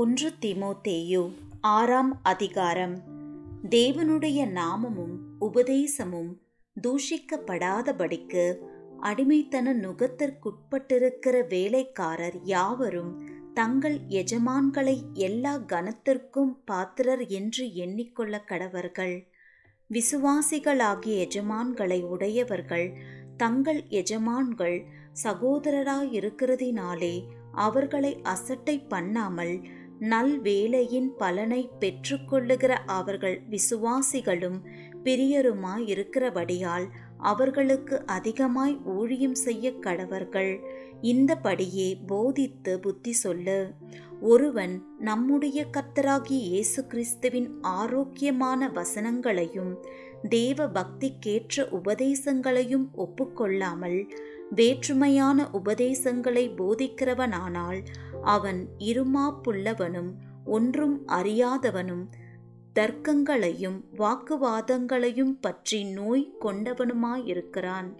ஒன்று திமோத்தேயு ஆறாம் அதிகாரம். தேவனுடைய நாமமும் உபதேசமும் தூஷிக்கப்படாதபடிக்கு அடிமைத்தன நுகத்திற்குட்பட்டிருக்கிற வேலைக்காரர் யாவரும் தங்கள் எஜமான்களை எல்லா கனத்திற்கும் பாத்திரர் என்று எண்ணிக்கொள்ள கடவர்கள். விசுவாசிகளாகிய எஜமான்களை உடையவர்கள் தங்கள் எஜமான்கள் சகோதரராயிருக்கிறதினாலே அவர்களை அசட்டை பண்ணாமல் நல்வேலையின் பலனை பெற்றுக்கொள்ளுகிற அவர்கள் விசுவாசிகளும் பிரியருமாயிருக்கிறபடியால் அவர்களுக்கு அதிகமாய் ஊழியம் செய்ய கடவர்கள். இந்தபடியே போதித்து புத்தி சொல்லு. ஒருவன் நம்முடைய கர்த்தராகி இயேசு கிறிஸ்துவின் ஆரோக்கியமான வசனங்களையும் தேவ பக்திக்கேற்ற உபதேசங்களையும் ஒப்புக்கொள்ளாமல் வேற்றுமையான உபதேசங்களை போதிக்கிறவனானால் அவன் இருமாப்புள்ளவனும் ஒன்றும் அறியாதவனும் தர்க்கங்களையும் வாக்குவாதங்களையும் பற்றி நோய் கொண்டவனுமாயிருக்கிறான்.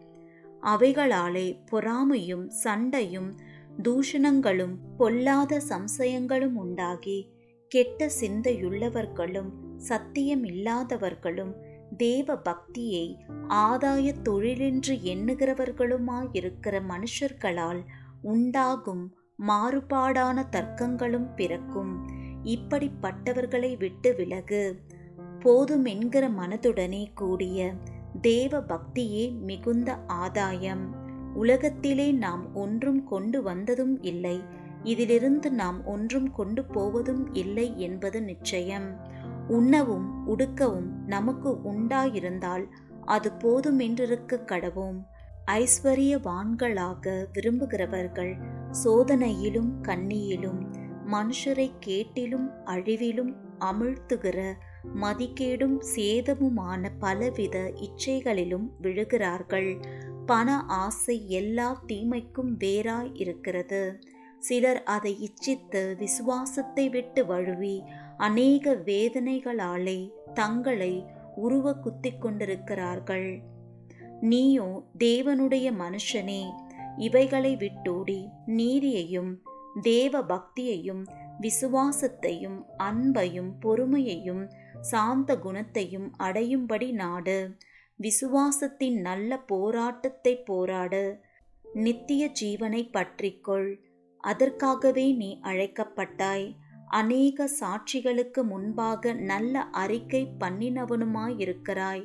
அவைகளாலே பொறாமையும் சண்டையும் தூஷணங்களும் பொல்லாத சம்சயங்களும் உண்டாகி கெட்ட சிந்தையுள்ளவர்களும் சத்தியமில்லாதவர்களும் தேவ பக்தியை ஆதாய தொழிலென்று எண்ணுகிறவர்களுமாயிருக்கிற மனுஷர்களால் உண்டாகும் மாறுபாடான தர்க்கங்களும் பிறக்கும். இப்படிப்பட்டவர்களை விட்டு விலகு. போதுமென்கிற மனதுடனே கூடிய தேவ பக்தியே மிகுந்த ஆதாயம். உலகத்திலே நாம் ஒன்றும் கொண்டு வந்ததும் இல்லை. இதிலிருந்து நாம் ஒன்றும் கொண்டு போவதும் இல்லை என்பது நிச்சயம். உண்ணவும் உடுக்கவும் நமக்கு உண்டாயிருந்தால் அது போதுமென்றிருக்க கடவோம். ஐஸ்வர்யவான்களாக விரும்புகிறவர்கள் சோதனையிலும் கண்ணியிலும் மனுஷரை கேட்டிலும் அழிவிலும் அமிழ்த்துகிற மதிக்கேடும் சேதமுமான பலவித இச்சைகளிலும் விழுகிறார்கள். பண ஆசை எல்லா தீமைக்கும் வேறாய் இருக்கிறது சிலர் அதை இச்சித்து விசுவாசத்தை விட்டு வழுவி அநேக வேதனைகளாலே தங்களை உருவ குத்திக் கொண்டிருக்கிறார்கள். நீயோ தேவனுடைய மனுஷனே இவைகளை விட்டோடி நீதியையும் தேவ பக்தியையும் விசுவாசத்தையும் அன்பையும் பொறுமையையும் சாந்த குணத்தையும் அடையும்படி நாடு. விசுவாசத்தின் நல்ல போராட்டத்தை போராடு. நித்திய ஜீவனை பற்றிக்கொள். அதற்காகவே நீ அழைக்கப்பட்டாய். அநேக சாட்சிகளுக்கு முன்பாக நல்ல அறிக்கை பண்ணினவனுமாயிருக்கிறாய்.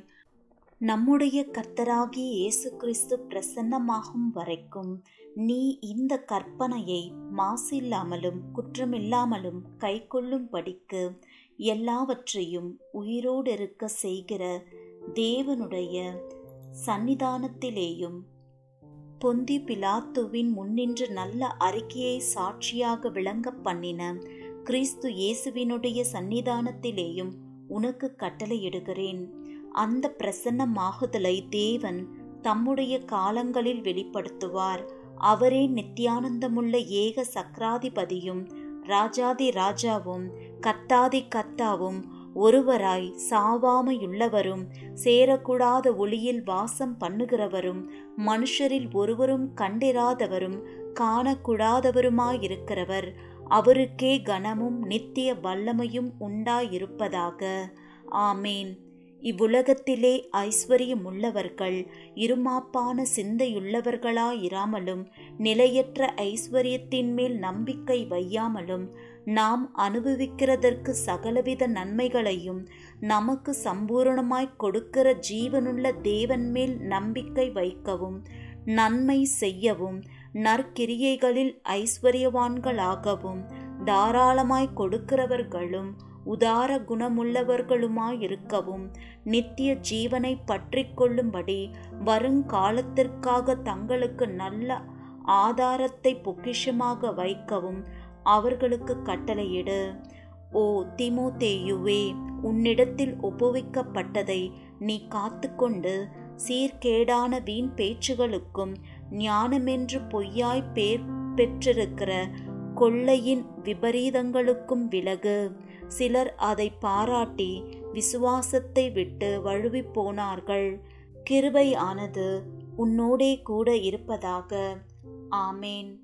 நம்முடைய கர்த்தராகிய இயேசு கிறிஸ்து பிரசன்னமாகும் வரைக்கும் நீ இந்த கற்பனையை மாசில்லாமலும் குற்றமில்லாமலும் கை கொள்ளும்படிக்கு எல்லாவற்றையும் உயிரோடு இருக்க செய்கிற தேவனுடைய சன்னிதானத்திலேயும் பொந்தி பிலாத்துவின் முன்னின்று நல்ல அறிக்கையை சாட்சியாக விளங்க பண்ணின கிறிஸ்து இயேசுவினுடைய சன்னிதானத்திலேயும் உனக்கு கட்டளையிடுகிறேன். அந்த பிரசன்னமாகுதலை தேவன் தம்முடைய காலங்களில் வெளிப்படுத்துவார். அவரே நித்தியானந்தமுள்ள ஏக சக்கராதிபதியும் ராஜாதி ராஜாவும் கத்தாதி கத்தாவும் ஒருவராய் சாவாமையுள்ளவரும் சேரக்கூடாத ஒளியில் வாசம் பண்ணுகிறவரும் மனுஷரில் ஒருவரும் கண்டிராதவரும் காணக்கூடாதவருமாயிருக்கிறவர். அவருக்கே கனமும் நித்திய வல்லமையும் உண்டாயிருப்பதாக. ஆமேன். இவ்வுலகத்திலே ஐஸ்வர்யமுள்ளவர்கள் இருமாப்பான சிந்தையுள்ளவர்களாயிராமலும் நிலையற்ற ஐஸ்வர்யத்தின் மேல் நம்பிக்கை வையாமலும் நாம் அனுபவிக்கிறதற்கு சகலவித நன்மைகளையும் நமக்கு சம்பூரணமாய் கொடுக்கிற ஜீவனுள்ள தேவன் மேல் நம்பிக்கை வைக்கவும் நன்மை செய்யவும் நற்கிரியைகளில் ஐஸ்வர்யவான்களாகவும் தாராளமாய் கொடுக்கிறவர்களும் உதார குணமுள்ளவர்களுமாயிருக்கவும் நித்திய ஜீவனை பற்றி கொள்ளும்படி வருங்காலத்திற்காக தங்களுக்கு நல்ல ஆதாரத்தை பொக்கிஷமாக வைக்கவும் அவர்களுக்கு கட்டளையிடு. ஓ திமுதேயுவே உன்னிடத்தில் ஒப்புவிக்கப்பட்டதை நீ காத்துக்கொண்டு சீர்கேடான வீண் பேச்சுகளுக்கும் ஞானமென்று பொய்யாய் பேர் பெற்றிருக்கிற கொள்ளையின் விபரீதங்களுக்கும் விலகு. சிலர் அதை பாராட்டி விசுவாசத்தை விட்டு வழுவி போனார்கள். கிருபை ஆனது உன்னோடே கூட இருப்பதாக. ஆமேன்.